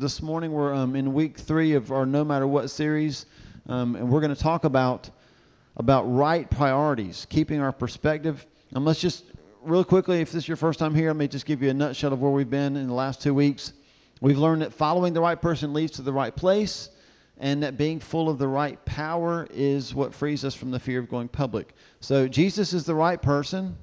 This morning we're um, in week three of our No Matter What series, um, and we're going to talk about about right priorities, keeping our perspective. And let's just real quickly, if this is your first time here, let me just give you a nutshell of where we've been in the last two weeks. We've learned that following the right person leads to the right place, and that being full of the right power is what frees us from the fear of going public. So Jesus is the right person,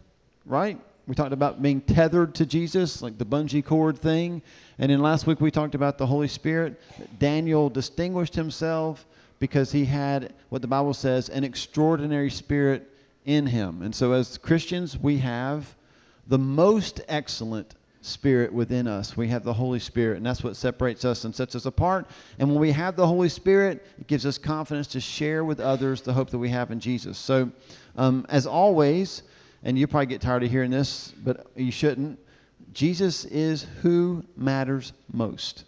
right? We talked about being tethered to Jesus, like the bungee cord thing. And then last week we talked about the Holy Spirit. Daniel distinguished himself because he had what the Bible says an extraordinary spirit in him. And so as Christians, we have the most excellent spirit within us. We have the Holy Spirit, and that's what separates us and sets us apart. And when we have the Holy Spirit, it gives us confidence to share with others the hope that we have in Jesus. So, um, as always, and you probably get tired of hearing this, but you shouldn't. Jesus is who matters most.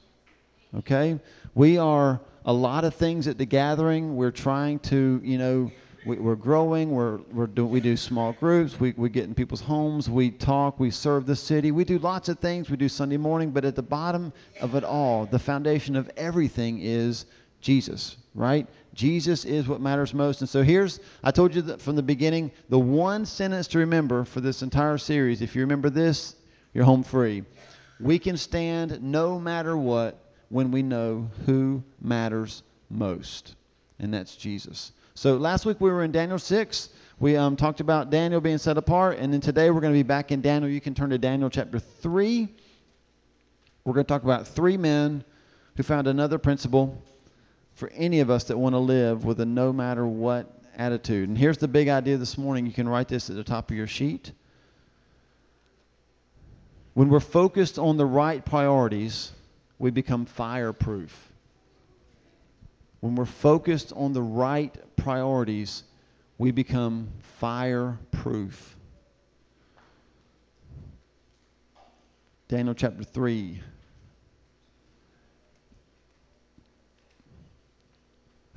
Okay? We are a lot of things at the gathering. We're trying to, you know, we, are growing. We're, we're do, we do small groups. We, we get in people's homes. We talk. We serve the city. We do lots of things. We do Sunday morning. But at the bottom of it all, the foundation of everything is Jesus, right? Jesus is what matters most. And so here's, I told you that from the beginning, the one sentence to remember for this entire series. If you remember this, you're home free. We can stand no matter what when we know who matters most, and that's Jesus. So last week we were in Daniel 6. We um, talked about Daniel being set apart, and then today we're going to be back in Daniel. You can turn to Daniel chapter 3. We're going to talk about three men who found another principle for any of us that want to live with a no matter what attitude. And here's the big idea this morning. You can write this at the top of your sheet. When we're focused on the right priorities, we become fireproof. When we're focused on the right priorities, we become fireproof. Daniel chapter 3.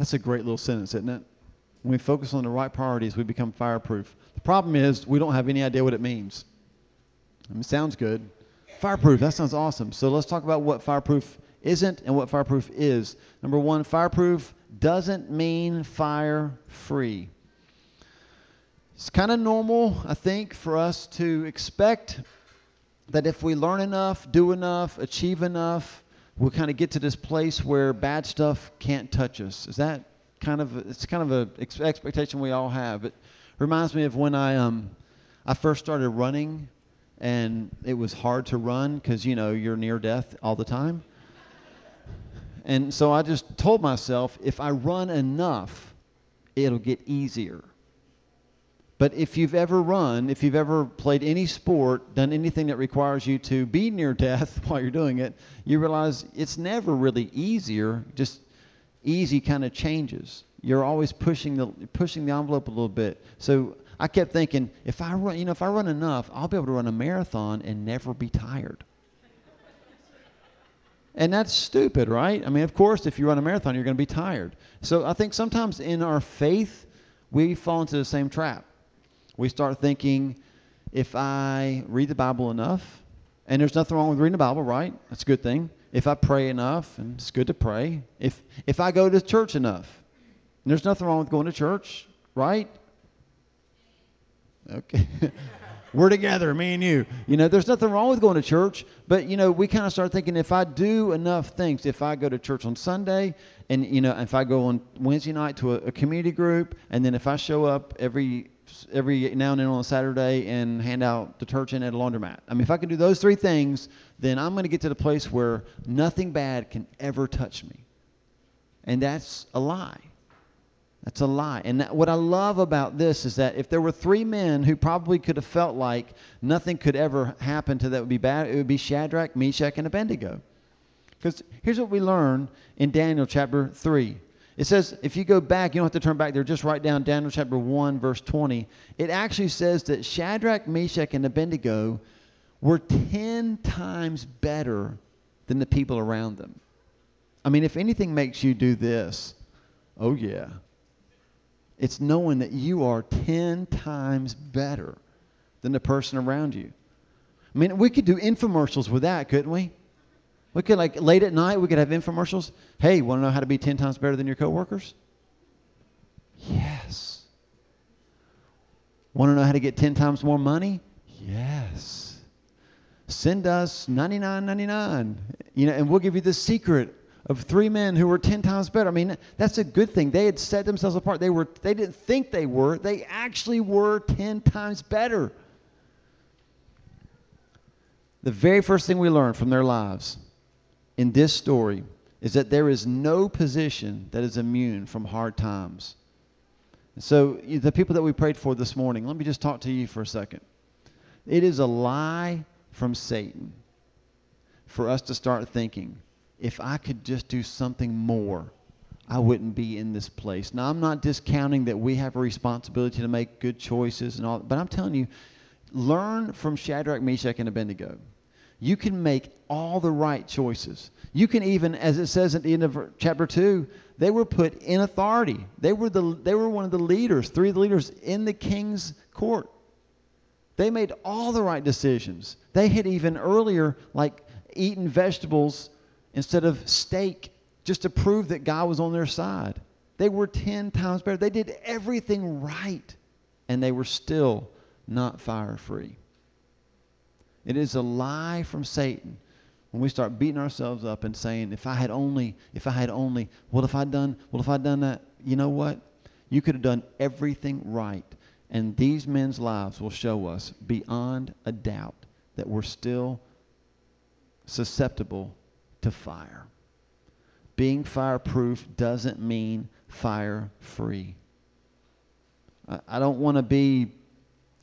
That's a great little sentence, isn't it? When we focus on the right priorities, we become fireproof. The problem is we don't have any idea what it means. I mean, it sounds good. Fireproof, that sounds awesome. So let's talk about what fireproof isn't and what fireproof is. Number one, fireproof doesn't mean fire free. It's kind of normal, I think, for us to expect that if we learn enough, do enough, achieve enough, we'll kind of get to this place where bad stuff can't touch us. Is that kind of it's kind of a ex- expectation we all have. It reminds me of when I um I first started running, and it was hard to run because you know you're near death all the time. And so I just told myself, if I run enough, it'll get easier. But if you've ever run, if you've ever played any sport, done anything that requires you to be near death while you're doing it, you realize it's never really easier. Just easy kind of changes. You're always pushing the pushing the envelope a little bit. So I kept thinking, if I run, you know, if I run enough, I'll be able to run a marathon and never be tired. And that's stupid, right? I mean, of course, if you run a marathon, you're going to be tired. So I think sometimes in our faith, we fall into the same trap we start thinking, if I read the Bible enough, and there's nothing wrong with reading the Bible, right? That's a good thing. If I pray enough, and it's good to pray. If if I go to church enough, there's nothing wrong with going to church, right? Okay. We're together, me and you. You know, there's nothing wrong with going to church, but you know, we kind of start thinking if I do enough things, if I go to church on Sunday, and you know, if I go on Wednesday night to a, a community group, and then if I show up every every now and then on a Saturday and hand out detergent at a laundromat. I mean, if I can do those three things, then I'm going to get to the place where nothing bad can ever touch me. And that's a lie. That's a lie. And that, what I love about this is that if there were three men who probably could have felt like nothing could ever happen to that would be bad, it would be Shadrach, Meshach, and Abednego. Because here's what we learn in Daniel chapter 3. It says, if you go back, you don't have to turn back there, just write down Daniel chapter 1, verse 20. It actually says that Shadrach, Meshach, and Abednego were 10 times better than the people around them. I mean, if anything makes you do this, oh yeah. It's knowing that you are 10 times better than the person around you. I mean, we could do infomercials with that, couldn't we? We could like late at night we could have infomercials. Hey, want to know how to be 10 times better than your coworkers? Yes. Want to know how to get 10 times more money? Yes. Send us 99.99. You know, and we'll give you the secret of three men who were 10 times better. I mean, that's a good thing. They had set themselves apart. They were they didn't think they were. They actually were 10 times better. The very first thing we learn from their lives in this story is that there is no position that is immune from hard times. So, the people that we prayed for this morning, let me just talk to you for a second. It is a lie from Satan for us to start thinking, if I could just do something more, I wouldn't be in this place. Now, I'm not discounting that we have a responsibility to make good choices and all, but I'm telling you, learn from Shadrach, Meshach, and Abednego. You can make all the right choices. You can even, as it says at the end of chapter 2, they were put in authority. They were, the, they were one of the leaders, three of the leaders in the king's court. They made all the right decisions. They had even earlier, like, eaten vegetables instead of steak just to prove that God was on their side. They were 10 times better. They did everything right, and they were still not fire free. It is a lie from Satan when we start beating ourselves up and saying, if I had only, if I had only, what if I done, what if I done that? You know what? You could have done everything right. And these men's lives will show us beyond a doubt that we're still susceptible to fire. Being fireproof doesn't mean fire free. I, I don't want to be.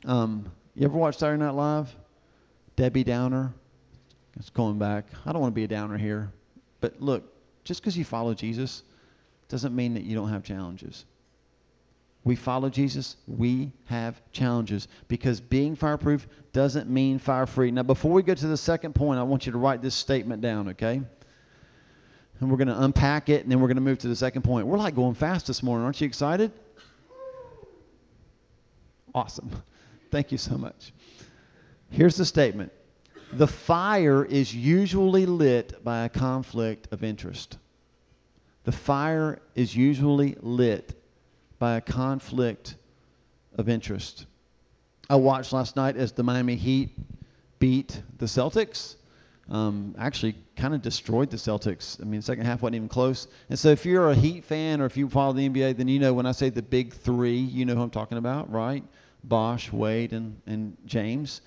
Um, you ever watch Saturday Night Live? Debbie Downer. It's going back. I don't want to be a downer here. But look, just because you follow Jesus doesn't mean that you don't have challenges. We follow Jesus, we have challenges because being fireproof doesn't mean fire free. Now, before we go to the second point, I want you to write this statement down, okay? And we're going to unpack it and then we're going to move to the second point. We're like going fast this morning. Aren't you excited? Awesome. Thank you so much. Here's the statement The fire is usually lit by a conflict of interest. The fire is usually lit by a conflict of interest. I watched last night as the Miami Heat beat the Celtics. Um, actually, kind of destroyed the Celtics. I mean, second half wasn't even close. And so, if you're a Heat fan or if you follow the NBA, then you know when I say the big three, you know who I'm talking about, right? Bosh, Wade, and, and James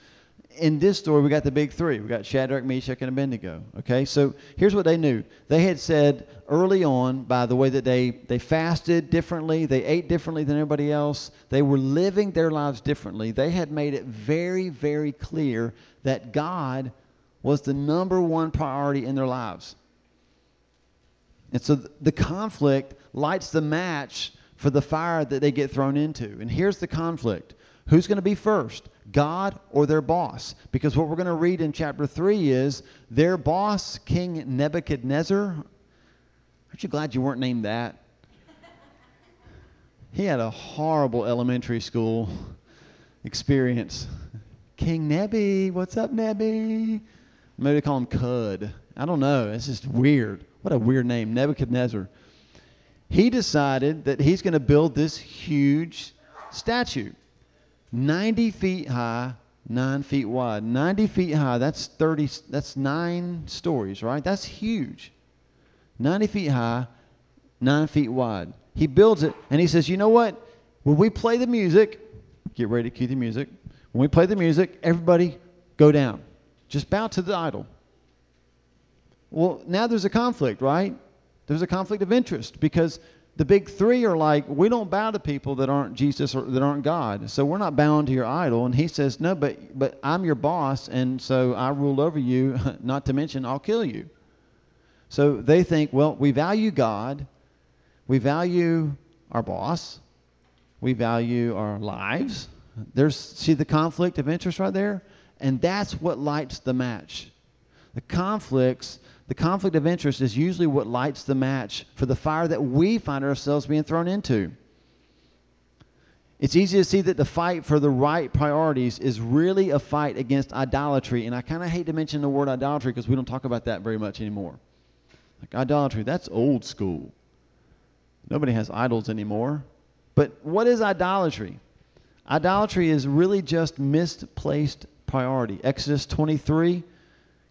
in this story, we got the big three. We got Shadrach, Meshach, and Abednego. Okay, so here's what they knew. They had said early on, by the way that they, they fasted differently, they ate differently than everybody else, they were living their lives differently. They had made it very, very clear that God was the number one priority in their lives. And so the conflict lights the match for the fire that they get thrown into. And here's the conflict Who's going to be first? God or their boss? Because what we're going to read in chapter 3 is their boss, King Nebuchadnezzar. Aren't you glad you weren't named that? He had a horrible elementary school experience. King Nebi, what's up, Nebi? Maybe they call him Cud. I don't know. It's just weird. What a weird name, Nebuchadnezzar. He decided that he's going to build this huge statue. 90 feet high, 9 feet wide. 90 feet high, that's 30 that's 9 stories, right? That's huge. 90 feet high, 9 feet wide. He builds it and he says, "You know what? When we play the music, get ready to cue the music. When we play the music, everybody go down. Just bow to the idol." Well, now there's a conflict, right? There's a conflict of interest because the big three are like, we don't bow to people that aren't Jesus or that aren't God. So we're not bound to your idol. And he says, no, but but I'm your boss, and so I rule over you. Not to mention, I'll kill you. So they think, well, we value God, we value our boss, we value our lives. There's see the conflict of interest right there, and that's what lights the match. The conflicts the conflict of interest is usually what lights the match for the fire that we find ourselves being thrown into. It's easy to see that the fight for the right priorities is really a fight against idolatry. And I kind of hate to mention the word idolatry because we don't talk about that very much anymore. Like idolatry, that's old school. Nobody has idols anymore. But what is idolatry? Idolatry is really just misplaced priority. Exodus 23,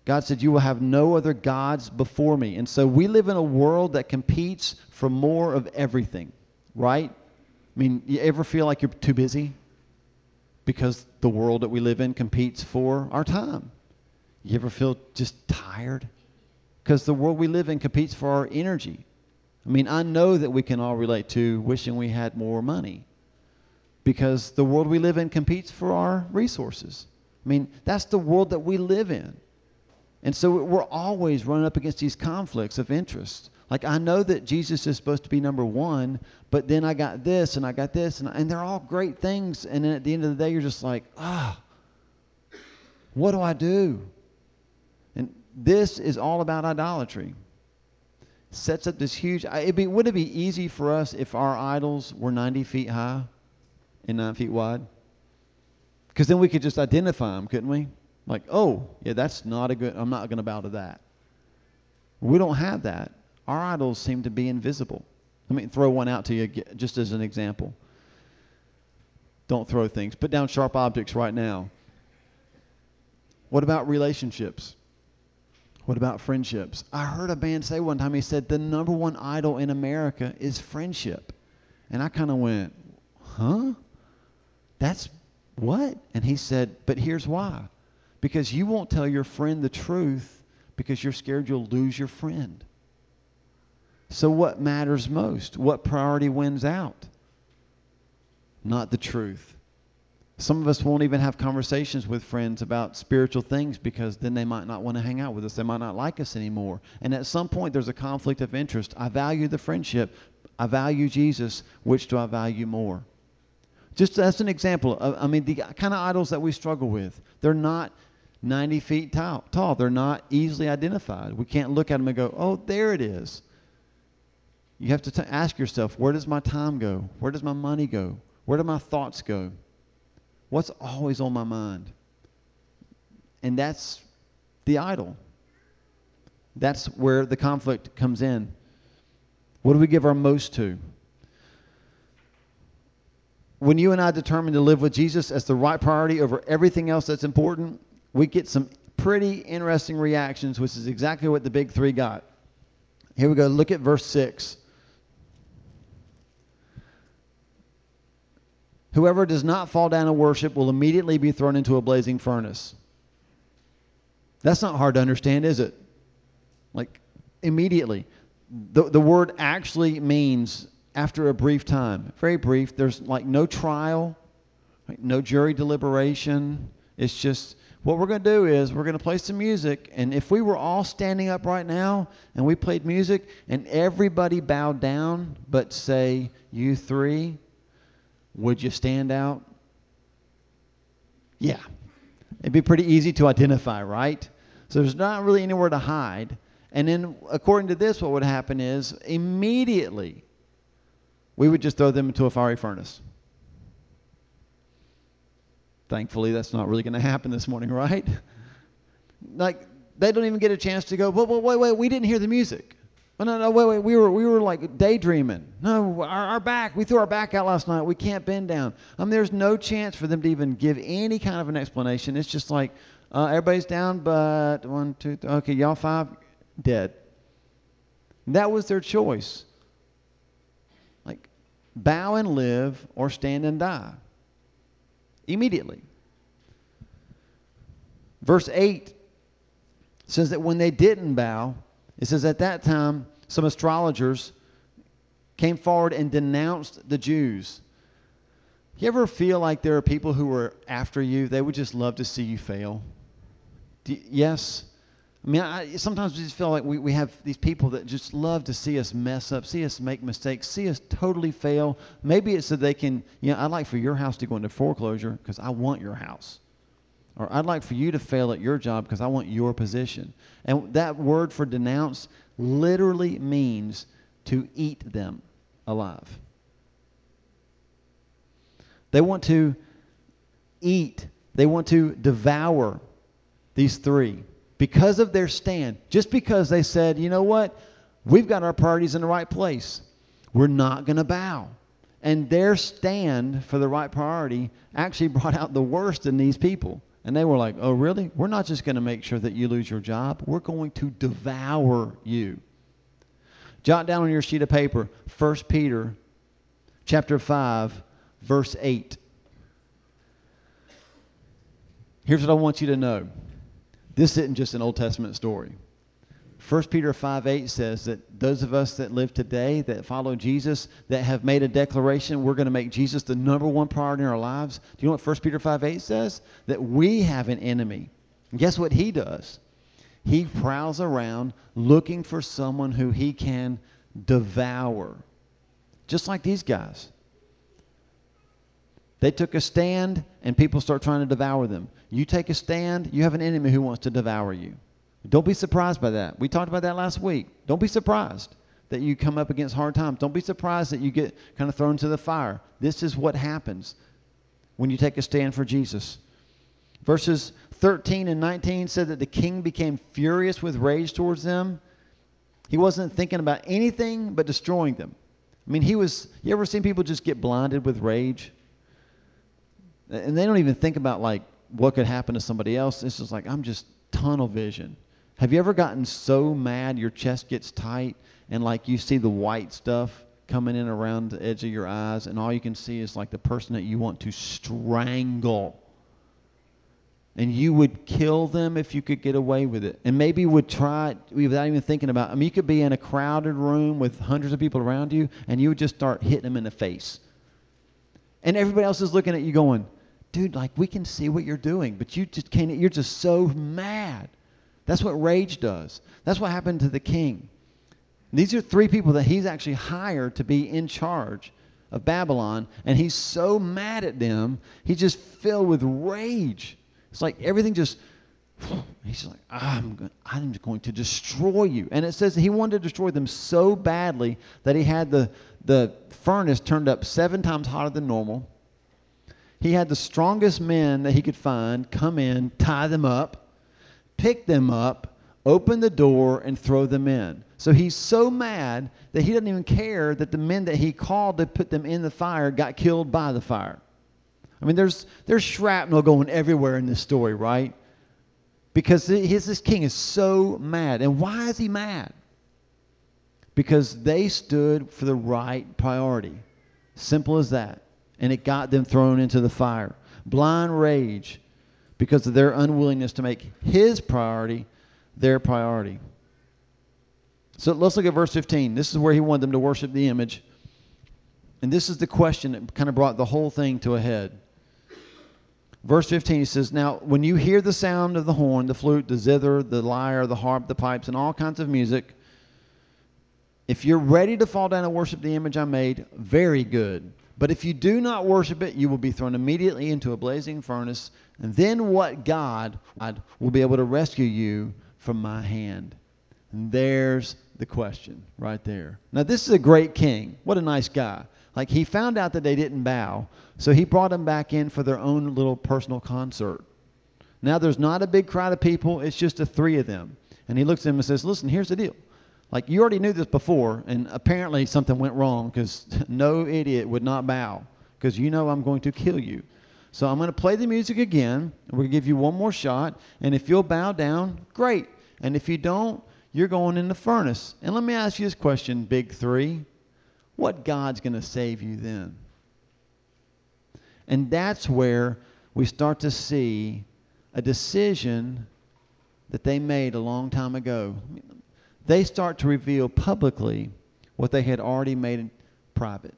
God said, You will have no other gods before me. And so we live in a world that competes for more of everything, right? I mean, you ever feel like you're too busy? Because the world that we live in competes for our time. You ever feel just tired? Because the world we live in competes for our energy. I mean, I know that we can all relate to wishing we had more money because the world we live in competes for our resources. I mean, that's the world that we live in. And so we're always running up against these conflicts of interest. Like, I know that Jesus is supposed to be number one, but then I got this and I got this, and, and they're all great things. And then at the end of the day, you're just like, ah, what do I do? And this is all about idolatry sets up this huge. It'd be, would it be easy for us if our idols were 90 feet high and 9 feet wide? Because then we could just identify them, couldn't we? Like, oh, yeah, that's not a good, I'm not going to bow to that. We don't have that. Our idols seem to be invisible. Let me throw one out to you just as an example. Don't throw things. Put down sharp objects right now. What about relationships? What about friendships? I heard a man say one time, he said, the number one idol in America is friendship. And I kind of went, huh? That's what? And he said, but here's why. Because you won't tell your friend the truth because you're scared you'll lose your friend. So, what matters most? What priority wins out? Not the truth. Some of us won't even have conversations with friends about spiritual things because then they might not want to hang out with us. They might not like us anymore. And at some point, there's a conflict of interest. I value the friendship. I value Jesus. Which do I value more? Just as an example, I mean, the kind of idols that we struggle with, they're not 90 feet tall. tall. They're not easily identified. We can't look at them and go, oh, there it is. You have to t- ask yourself, where does my time go? Where does my money go? Where do my thoughts go? What's always on my mind? And that's the idol. That's where the conflict comes in. What do we give our most to? When you and I determine to live with Jesus as the right priority over everything else that's important, we get some pretty interesting reactions, which is exactly what the big three got. Here we go. Look at verse 6. Whoever does not fall down and worship will immediately be thrown into a blazing furnace. That's not hard to understand, is it? Like, immediately. The, the word actually means after a brief time. Very brief. There's like no trial, no jury deliberation. It's just what we're going to do is we're going to play some music. And if we were all standing up right now and we played music and everybody bowed down but say, you three, would you stand out? Yeah. It'd be pretty easy to identify, right? So there's not really anywhere to hide. And then, according to this, what would happen is immediately we would just throw them into a fiery furnace. Thankfully, that's not really going to happen this morning, right? Like, they don't even get a chance to go, wait, wait, wait, wait, we didn't hear the music. Oh, no, no, wait, wait. We were, we were like daydreaming. No, our, our back. We threw our back out last night. We can't bend down. I mean, there's no chance for them to even give any kind of an explanation. It's just like, uh, everybody's down, but one, two, three. Okay, y'all five, dead. That was their choice. Like, bow and live or stand and die. Immediately. Verse 8 says that when they didn't bow, it says, At that time, some astrologers came forward and denounced the Jews. You ever feel like there are people who are after you? They would just love to see you fail. Yes? I mean, I, sometimes we just feel like we, we have these people that just love to see us mess up, see us make mistakes, see us totally fail. Maybe it's so they can, you know, I'd like for your house to go into foreclosure because I want your house. Or I'd like for you to fail at your job because I want your position. And that word for denounce literally means to eat them alive. They want to eat, they want to devour these three because of their stand. Just because they said, you know what? We've got our priorities in the right place. We're not going to bow. And their stand for the right priority actually brought out the worst in these people. And they were like, oh, really? We're not just going to make sure that you lose your job. We're going to devour you. Jot down on your sheet of paper 1 Peter chapter 5, verse 8. Here's what I want you to know. This isn't just an Old Testament story. 1 Peter 5 8 says that those of us that live today, that follow Jesus, that have made a declaration, we're going to make Jesus the number one priority in our lives. Do you know what 1 Peter 5 8 says? That we have an enemy. And guess what he does? He prowls around looking for someone who he can devour. Just like these guys. They took a stand, and people start trying to devour them. You take a stand, you have an enemy who wants to devour you. Don't be surprised by that. We talked about that last week. Don't be surprised that you come up against hard times. Don't be surprised that you get kind of thrown to the fire. This is what happens when you take a stand for Jesus. Verses 13 and 19 said that the king became furious with rage towards them. He wasn't thinking about anything but destroying them. I mean, he was, you ever seen people just get blinded with rage? And they don't even think about like what could happen to somebody else. It's just like, I'm just tunnel vision. Have you ever gotten so mad your chest gets tight and like you see the white stuff coming in around the edge of your eyes and all you can see is like the person that you want to strangle? And you would kill them if you could get away with it. And maybe would try without even thinking about I mean you could be in a crowded room with hundreds of people around you and you would just start hitting them in the face. And everybody else is looking at you going, dude, like we can see what you're doing, but you just can't you're just so mad. That's what rage does. That's what happened to the king. These are three people that he's actually hired to be in charge of Babylon, and he's so mad at them, he's just filled with rage. It's like everything just, he's like, I'm I'm going to destroy you. And it says he wanted to destroy them so badly that he had the, the furnace turned up seven times hotter than normal. He had the strongest men that he could find come in, tie them up, pick them up, open the door, and throw them in. So he's so mad that he doesn't even care that the men that he called to put them in the fire got killed by the fire. I mean, there's, there's shrapnel going everywhere in this story, right? Because his, this king is so mad. And why is he mad? Because they stood for the right priority. Simple as that. And it got them thrown into the fire. Blind rage because of their unwillingness to make his priority their priority. So let's look at verse 15. This is where he wanted them to worship the image. And this is the question that kind of brought the whole thing to a head. Verse 15, he says, Now, when you hear the sound of the horn, the flute, the zither, the lyre, the harp, the pipes, and all kinds of music, if you're ready to fall down and worship the image I made, very good. But if you do not worship it, you will be thrown immediately into a blazing furnace. And then what God will be able to rescue you from my hand? And there's the question right there. Now, this is a great king. What a nice guy. Like, he found out that they didn't bow, so he brought them back in for their own little personal concert. Now, there's not a big crowd of people, it's just the three of them. And he looks at them and says, Listen, here's the deal. Like you already knew this before, and apparently something went wrong because no idiot would not bow because you know I'm going to kill you. So I'm going to play the music again. We're going to give you one more shot, and if you'll bow down, great. And if you don't, you're going in the furnace. And let me ask you this question, big three. What God's going to save you then? And that's where we start to see a decision that they made a long time ago they start to reveal publicly what they had already made private.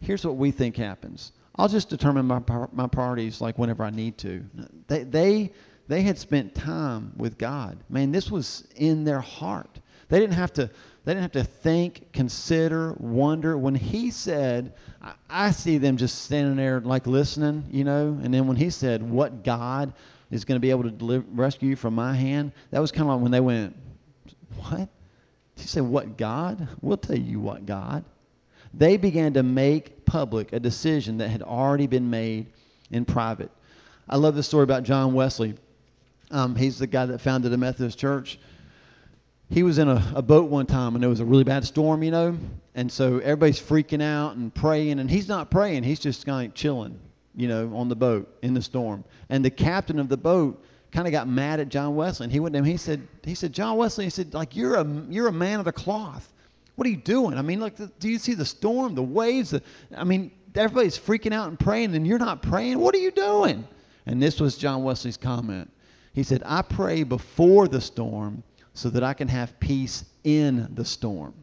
Here's what we think happens. I'll just determine my my priorities like whenever I need to. They they they had spent time with God. Man, this was in their heart. They didn't have to they didn't have to think, consider, wonder. When he said, I, I see them just standing there like listening, you know. And then when he said, "What God is going to be able to deliver, rescue you from my hand," that was kind of like when they went, what? She said, What God? We'll tell you what God. They began to make public a decision that had already been made in private. I love this story about John Wesley. Um, he's the guy that founded the Methodist Church. He was in a, a boat one time and there was a really bad storm, you know, and so everybody's freaking out and praying, and he's not praying. He's just kind of chilling, you know, on the boat in the storm. And the captain of the boat kind of got mad at John Wesley, and he went to him. He said, he said, John Wesley, he said, like you're a you're a man of the cloth. What are you doing? I mean, look, do you see the storm, the waves? The, I mean, everybody's freaking out and praying, and you're not praying. What are you doing? And this was John Wesley's comment. He said, I pray before the storm so that I can have peace in the storm.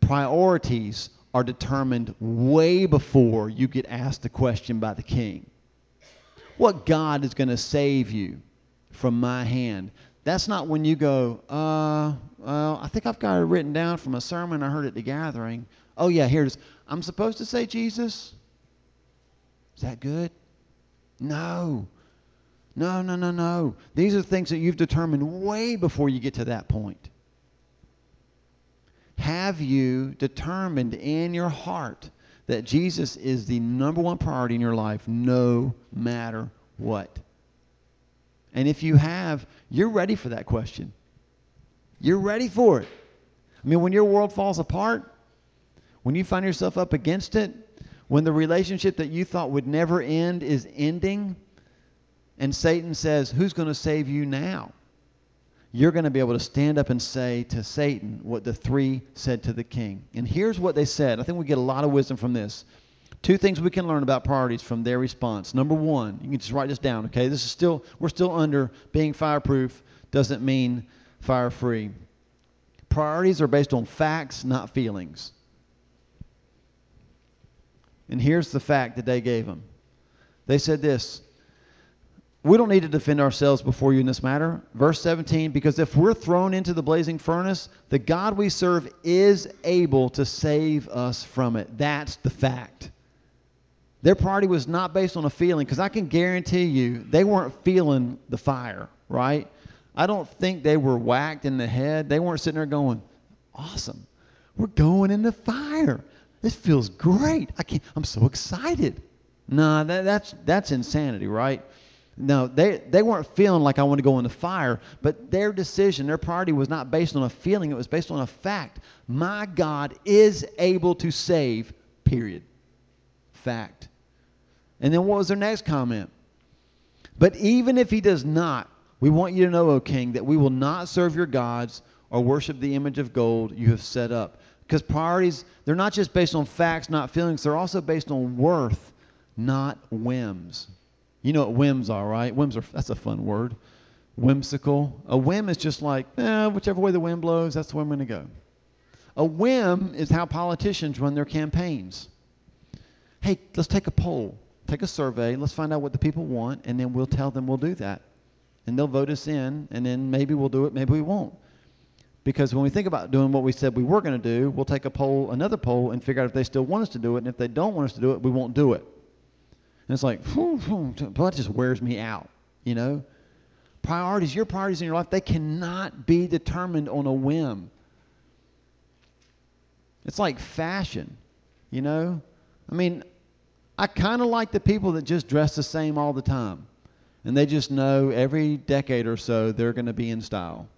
Priorities are determined way before you get asked a question by the king. What God is going to save you from my hand? That's not when you go, uh, well, I think I've got it written down from a sermon I heard at the gathering. Oh, yeah, here it is. I'm supposed to say Jesus? Is that good? No. No, no, no, no. These are things that you've determined way before you get to that point. Have you determined in your heart that Jesus is the number one priority in your life no matter what? And if you have, you're ready for that question. You're ready for it. I mean, when your world falls apart, when you find yourself up against it, when the relationship that you thought would never end is ending, and Satan says, Who's going to save you now? You're going to be able to stand up and say to Satan what the three said to the king. And here's what they said. I think we get a lot of wisdom from this. Two things we can learn about priorities from their response. Number one, you can just write this down, okay? This is still, we're still under being fireproof doesn't mean fire free. Priorities are based on facts, not feelings. And here's the fact that they gave them. They said this we don't need to defend ourselves before you in this matter. Verse 17, because if we're thrown into the blazing furnace, the God we serve is able to save us from it. That's the fact. Their party was not based on a feeling, because I can guarantee you they weren't feeling the fire, right? I don't think they were whacked in the head. They weren't sitting there going, awesome. We're going in the fire. This feels great. I can't, I'm so excited. Nah, that, that's, that's insanity, right? No, they, they weren't feeling like I want to go in the fire, but their decision, their priority was not based on a feeling, it was based on a fact. My God is able to save, period. Fact. And then what was their next comment? But even if he does not, we want you to know, O king, that we will not serve your gods or worship the image of gold you have set up. Because priorities, they're not just based on facts, not feelings, they're also based on worth, not whims. You know what whims are, right? Whims are that's a fun word. Whimsical. A whim is just like, eh, whichever way the wind blows, that's the way I'm going to go. A whim is how politicians run their campaigns. Hey, let's take a poll, take a survey, let's find out what the people want, and then we'll tell them we'll do that. And they'll vote us in, and then maybe we'll do it, maybe we won't. Because when we think about doing what we said we were going to do, we'll take a poll, another poll, and figure out if they still want us to do it. And if they don't want us to do it, we won't do it. And it's like, whew, that just wears me out, you know? Priorities, your priorities in your life, they cannot be determined on a whim. It's like fashion, you know? I mean, I kind of like the people that just dress the same all the time. And they just know every decade or so they're going to be in style.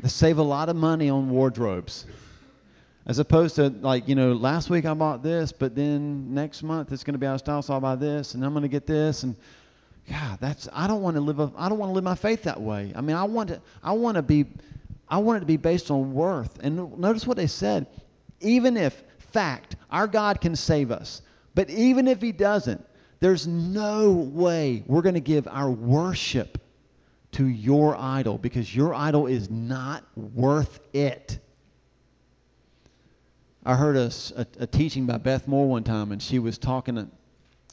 They save a lot of money on wardrobes. As opposed to like, you know, last week I bought this, but then next month it's going to be out of style, so I'll buy this, and I'm going to get this, and God, that's I don't want to live a, I don't want to live my faith that way. I mean, I want to I want to be I want it to be based on worth. And notice what they said. Even if fact, our God can save us, but even if He doesn't, there's no way we're going to give our worship to your idol because your idol is not worth it. I heard a, a, a, teaching by Beth Moore one time, and she was talking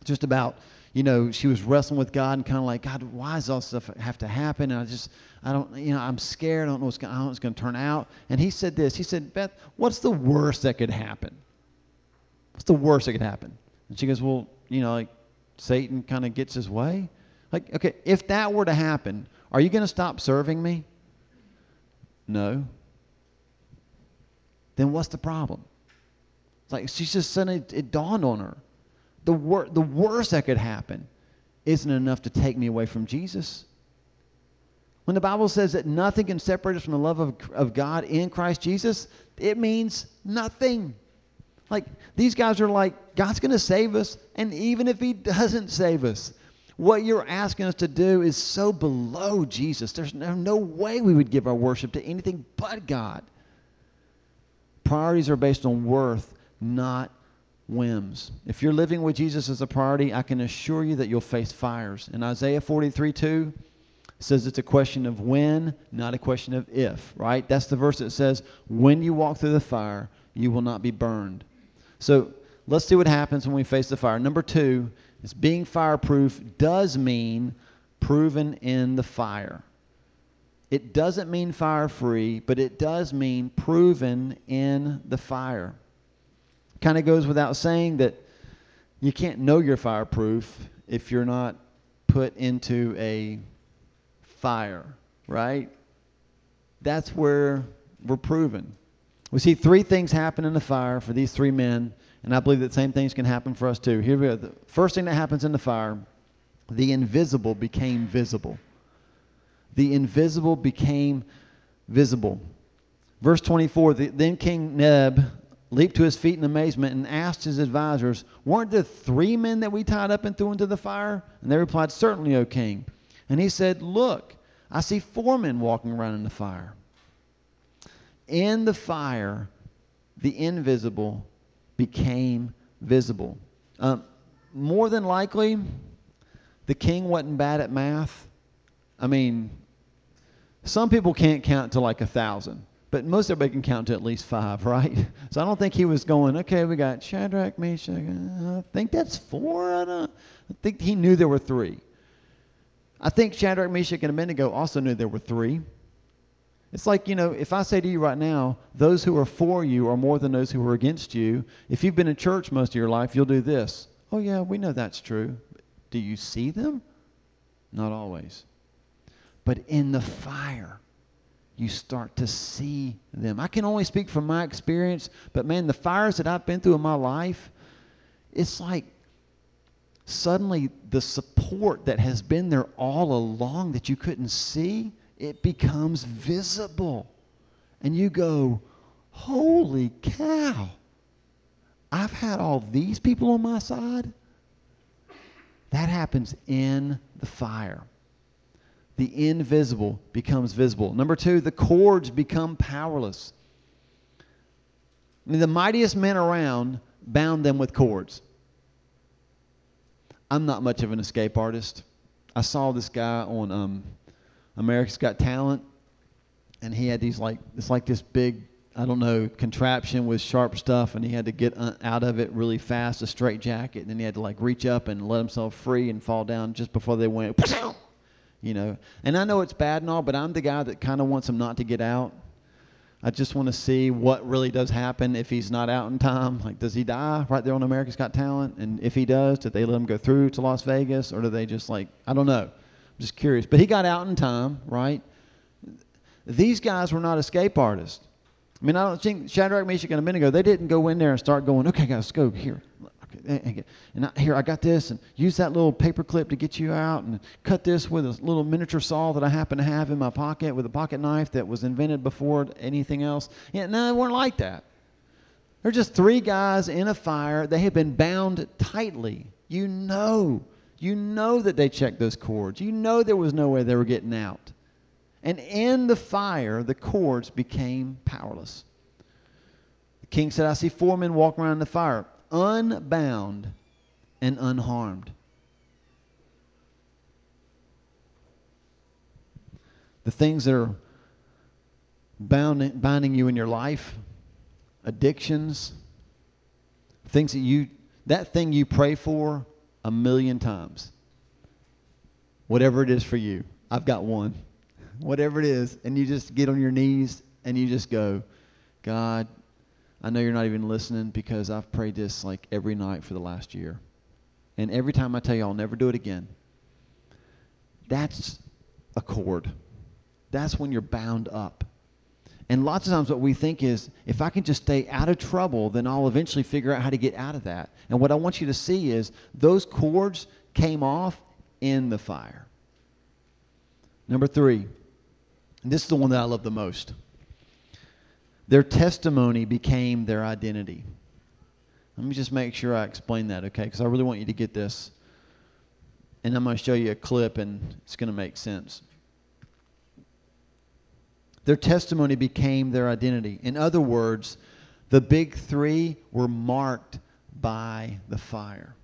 just about, you know, she was wrestling with God and kind of like, God, why does all this stuff have to happen? And I just, I don't, you know, I'm scared. I don't know what's, I don't know what's going to turn out. And he said this. He said, Beth, what's the worst that could happen? What's the worst that could happen? And she goes, well, you know, like Satan kind of gets his way. Like, okay, if that were to happen, are you going to stop serving me? No. then what's the problem? It's like she's just suddenly it dawned on her. The wor- the worst that could happen isn't enough to take me away from Jesus. When the Bible says that nothing can separate us from the love of, of God in Christ Jesus, it means nothing. Like, these guys are like, God's going to save us, and even if He doesn't save us, what you're asking us to do is so below Jesus. There's no, no way we would give our worship to anything but God. Priorities are based on worth, not whims. If you're living with Jesus as a priority, I can assure you that you'll face fires. In Isaiah 43 2, says it's a question of when, not a question of if, right? That's the verse that says, when you walk through the fire, you will not be burned. So let's see what happens when we face the fire. Number two is being fireproof does mean proven in the fire. It doesn't mean fire free, but it does mean proven in the fire. Kind of goes without saying that you can't know you're fireproof if you're not put into a fire, right? That's where we're proven. We see three things happen in the fire for these three men, and I believe that same things can happen for us too. Here we go. The first thing that happens in the fire, the invisible became visible. The invisible became visible. Verse 24 the, Then King Neb leaped to his feet in amazement and asked his advisors, Weren't there three men that we tied up and threw into the fire? And they replied, Certainly, O king. And he said, Look, I see four men walking around in the fire. In the fire, the invisible became visible. Um, more than likely, the king wasn't bad at math. I mean, some people can't count to like a thousand, but most everybody can count to at least five, right? So I don't think he was going, okay, we got Shadrach, Meshach. I think that's four. I, don't, I think he knew there were three. I think Shadrach, Meshach, and Abednego also knew there were three. It's like, you know, if I say to you right now, those who are for you are more than those who are against you, if you've been in church most of your life, you'll do this. Oh, yeah, we know that's true. Do you see them? Not always. But in the fire, you start to see them. I can only speak from my experience, but man, the fires that I've been through in my life, it's like suddenly the support that has been there all along that you couldn't see, it becomes visible. And you go, holy cow, I've had all these people on my side. That happens in the fire. The invisible becomes visible. Number two, the cords become powerless. I mean, the mightiest men around bound them with cords. I'm not much of an escape artist. I saw this guy on um, America's Got Talent, and he had these like it's like this big I don't know contraption with sharp stuff, and he had to get out of it really fast, a straight jacket, and then he had to like reach up and let himself free and fall down just before they went, you know. And I know it's bad and all, but I'm the guy that kind of wants him not to get out. I just want to see what really does happen if he's not out in time. Like, does he die right there on America's Got Talent? And if he does, did they let him go through to Las Vegas, or do they just like I don't know? I'm just curious. But he got out in time, right? These guys were not escape artists. I mean, I don't think Shadrach, Meshach, and Abednego, they didn't go in there and start going, okay, guys, go here. And here, I got this, and use that little paper clip to get you out, and cut this with a little miniature saw that I happen to have in my pocket with a pocket knife that was invented before anything else. Yeah, no, they weren't like that. They're just three guys in a fire. They have been bound tightly. You know, you know that they checked those cords. You know there was no way they were getting out. And in the fire, the cords became powerless. The king said, I see four men walking around the fire unbound and unharmed. The things that are bound, binding you in your life, addictions, things that you, that thing you pray for a million times. Whatever it is for you. I've got one. Whatever it is. And you just get on your knees and you just go, God, I know you're not even listening because I've prayed this like every night for the last year. And every time I tell you I'll never do it again, that's a cord. That's when you're bound up. And lots of times, what we think is if I can just stay out of trouble, then I'll eventually figure out how to get out of that. And what I want you to see is those cords came off in the fire. Number three, this is the one that I love the most. Their testimony became their identity. Let me just make sure I explain that, okay? Because I really want you to get this. And I'm going to show you a clip, and it's going to make sense. Their testimony became their identity. In other words, the big three were marked by the fire.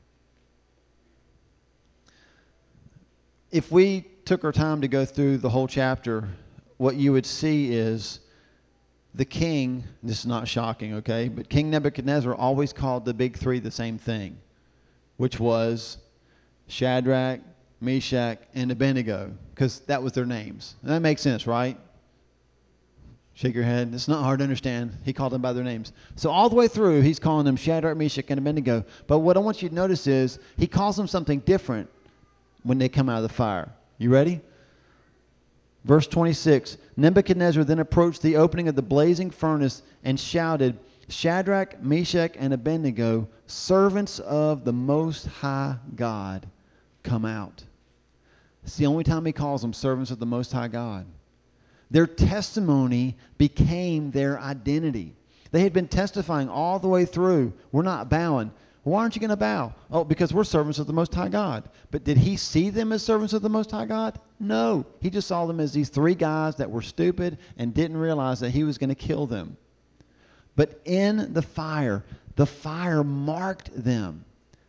If we took our time to go through the whole chapter, what you would see is the king, this is not shocking, okay, but King Nebuchadnezzar always called the big three the same thing, which was Shadrach, Meshach, and Abednego, because that was their names. And that makes sense, right? Shake your head. It's not hard to understand. He called them by their names. So all the way through, he's calling them Shadrach, Meshach, and Abednego. But what I want you to notice is he calls them something different when they come out of the fire. You ready? Verse 26 Nebuchadnezzar then approached the opening of the blazing furnace and shouted, Shadrach, Meshach, and Abednego, servants of the Most High God, come out. It's the only time he calls them servants of the Most High God. Their testimony became their identity. They had been testifying all the way through. We're not bowing. Why aren't you going to bow? Oh, because we're servants of the Most High God. But did he see them as servants of the Most High God? No. He just saw them as these three guys that were stupid and didn't realize that he was going to kill them. But in the fire, the fire marked them.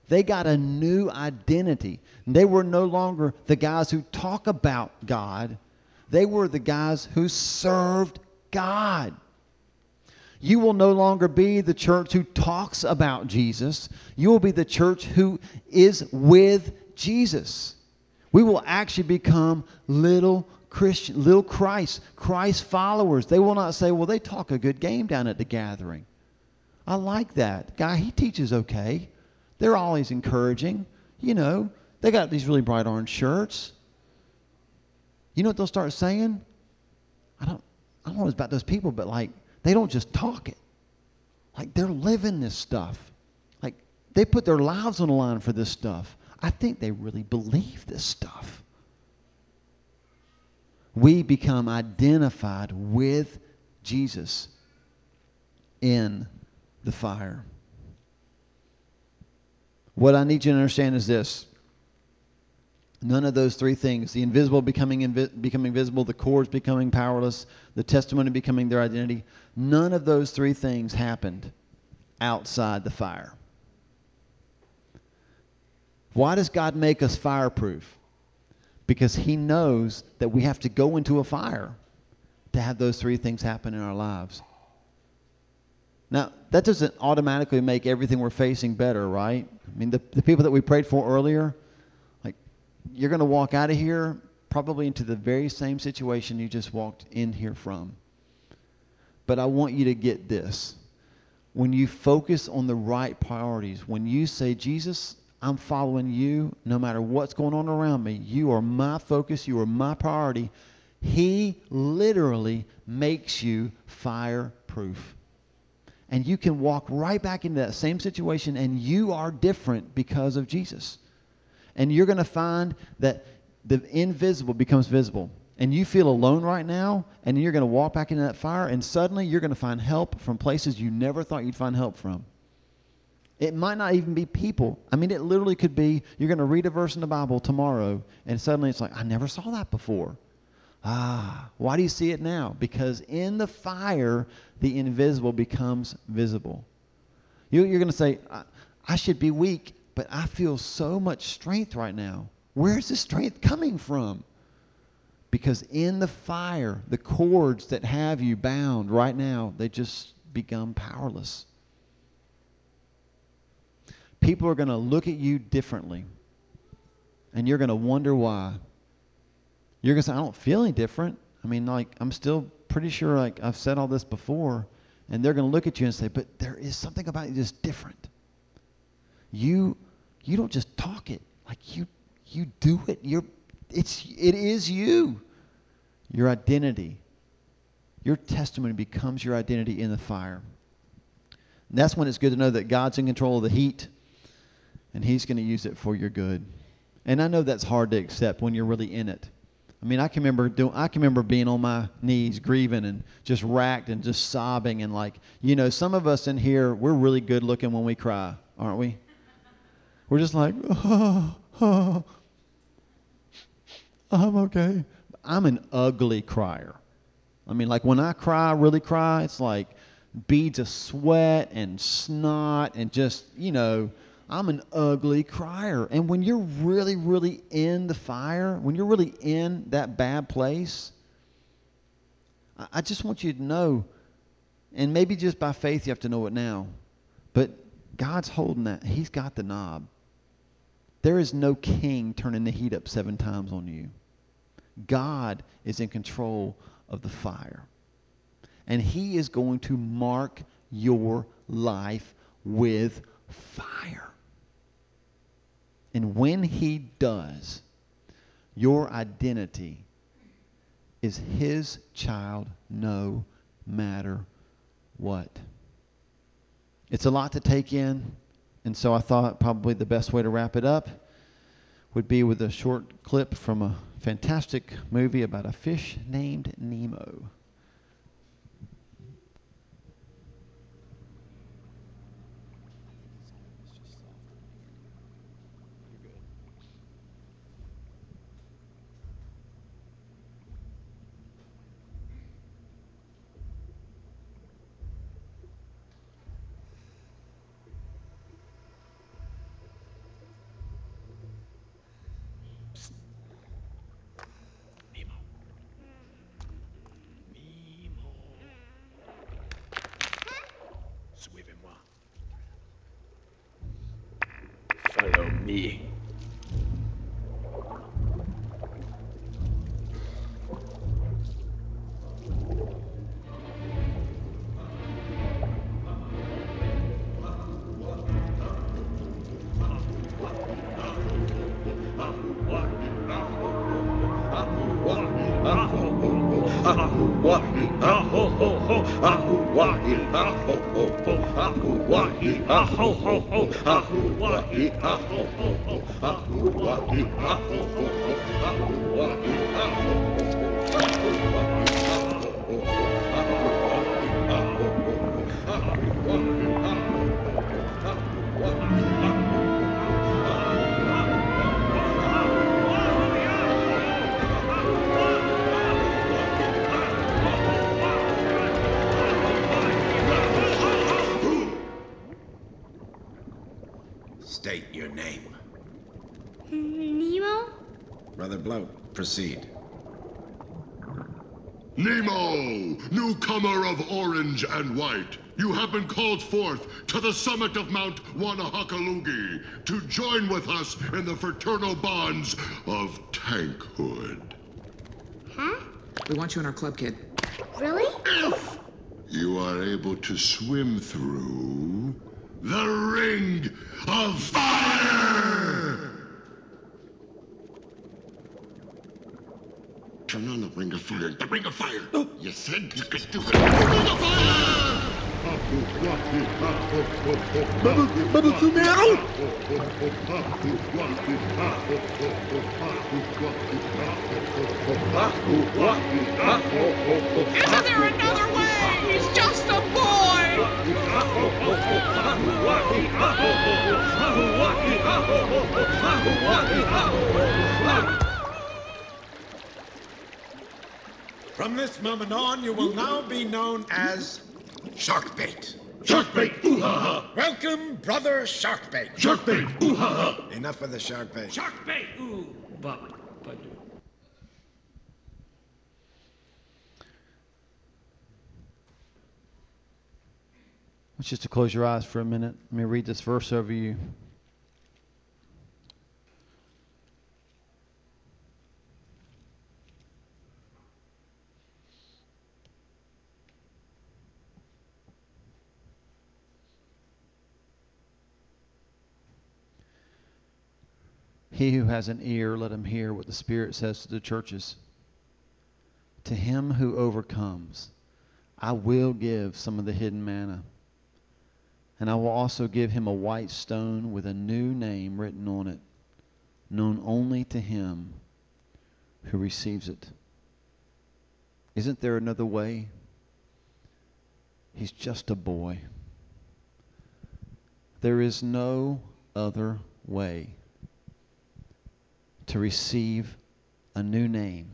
They got a new identity. They were no longer the guys who talk about God, they were the guys who served God. You will no longer be the church who talks about Jesus. You will be the church who is with Jesus. We will actually become little Christian, little Christ, Christ followers. They will not say, well, they talk a good game down at the gathering. I like that. Guy, he teaches okay. They're always encouraging. You know, they got these really bright orange shirts. You know what they'll start saying? I don't I don't know about those people, but like they don't just talk it. Like they're living this stuff. Like they put their lives on the line for this stuff. I think they really believe this stuff. We become identified with Jesus in the fire. What I need you to understand is this. None of those three things the invisible becoming, invi- becoming visible, the cords becoming powerless, the testimony becoming their identity none of those three things happened outside the fire. Why does God make us fireproof? Because He knows that we have to go into a fire to have those three things happen in our lives. Now, that doesn't automatically make everything we're facing better, right? I mean, the, the people that we prayed for earlier, you're going to walk out of here probably into the very same situation you just walked in here from. But I want you to get this. When you focus on the right priorities, when you say, Jesus, I'm following you no matter what's going on around me, you are my focus, you are my priority, He literally makes you fireproof. And you can walk right back into that same situation, and you are different because of Jesus. And you're going to find that the invisible becomes visible and you feel alone right now, and you're going to walk back into that fire, and suddenly you're going to find help from places you never thought you'd find help from. It might not even be people. I mean, it literally could be you're going to read a verse in the Bible tomorrow, and suddenly it's like, I never saw that before. Ah, why do you see it now? Because in the fire, the invisible becomes visible. You, are going to say, I, I should be weak, but I feel so much strength right now. Where's this strength coming from? Because in the fire, the cords that have you bound right now, they just become powerless. People are going to look at you differently. And you're going to wonder why. You're going to say, I don't feel any different. I mean, like, I'm still pretty sure, like, I've said all this before. And they're going to look at you and say, but there is something about you that's different. You, you don't just talk it. Like, you, you do it. You're it's, it is you, your identity. your testimony becomes your identity in the fire. And that's when it's good to know that God's in control of the heat and He's going to use it for your good. And I know that's hard to accept when you're really in it. I mean, I can remember doing, I can remember being on my knees grieving and just racked and just sobbing and like, you know, some of us in here, we're really good looking when we cry, aren't we? We're just like, oh, oh, I'm okay. I'm an ugly crier. I mean, like when I cry, really cry, it's like beads of sweat and snot and just, you know, I'm an ugly crier. And when you're really, really in the fire, when you're really in that bad place, I just want you to know, and maybe just by faith you have to know it now, but God's holding that. He's got the knob. There is no king turning the heat up seven times on you. God is in control of the fire. And He is going to mark your life with fire. And when He does, your identity is His child no matter what. It's a lot to take in, and so I thought probably the best way to wrap it up would be with a short clip from a fantastic movie about a fish named Nemo. me. Ha-ho-ho-ho, ha-ho-wa-hee. State your name. Nemo? Brother Bloat, proceed. Nemo, newcomer of orange and white, you have been called forth to the summit of Mount Wannahockaloogie to join with us in the fraternal bonds of tankhood. Huh? We want you in our club, kid. Really? If you are able to swim through the ring of fire! Turn on the ring of fire. The ring of fire. Oh. You said you could do it. The ring of fire! Bubble, bubble to meow. Isn't there another way? He's just a boy! From this moment on, you will now be known as Sharkbait. Sharkbait. Ooh ha ha. Welcome, brother Sharkbait. Sharkbait. Ooh ha ha. Enough of the Sharkbait. Sharkbait! Ooh, but, but. Want you just to close your eyes for a minute. Let me read this verse over you. He who has an ear, let him hear what the Spirit says to the churches. To him who overcomes, I will give some of the hidden manna. And I will also give him a white stone with a new name written on it, known only to him who receives it. Isn't there another way? He's just a boy. There is no other way to receive a new name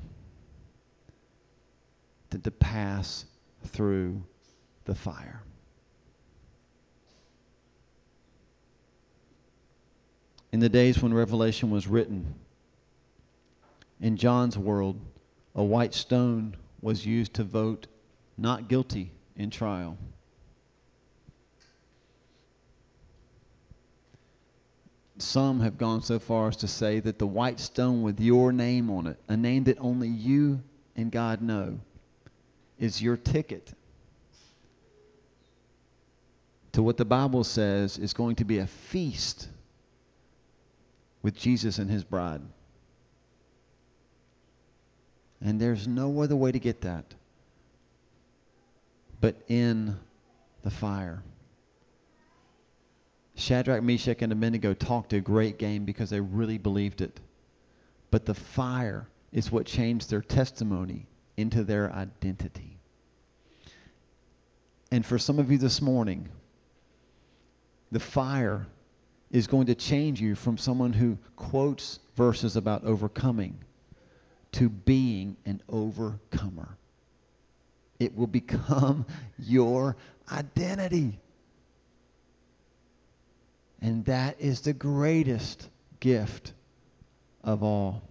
than to pass through the fire. In the days when Revelation was written, in John's world, a white stone was used to vote not guilty in trial. Some have gone so far as to say that the white stone with your name on it, a name that only you and God know, is your ticket to what the Bible says is going to be a feast with Jesus and his bride. And there's no other way to get that but in the fire. Shadrach, Meshach, and Abednego talked a great game because they really believed it. But the fire is what changed their testimony into their identity. And for some of you this morning, the fire is going to change you from someone who quotes verses about overcoming to being an overcomer. It will become your identity. And that is the greatest gift of all.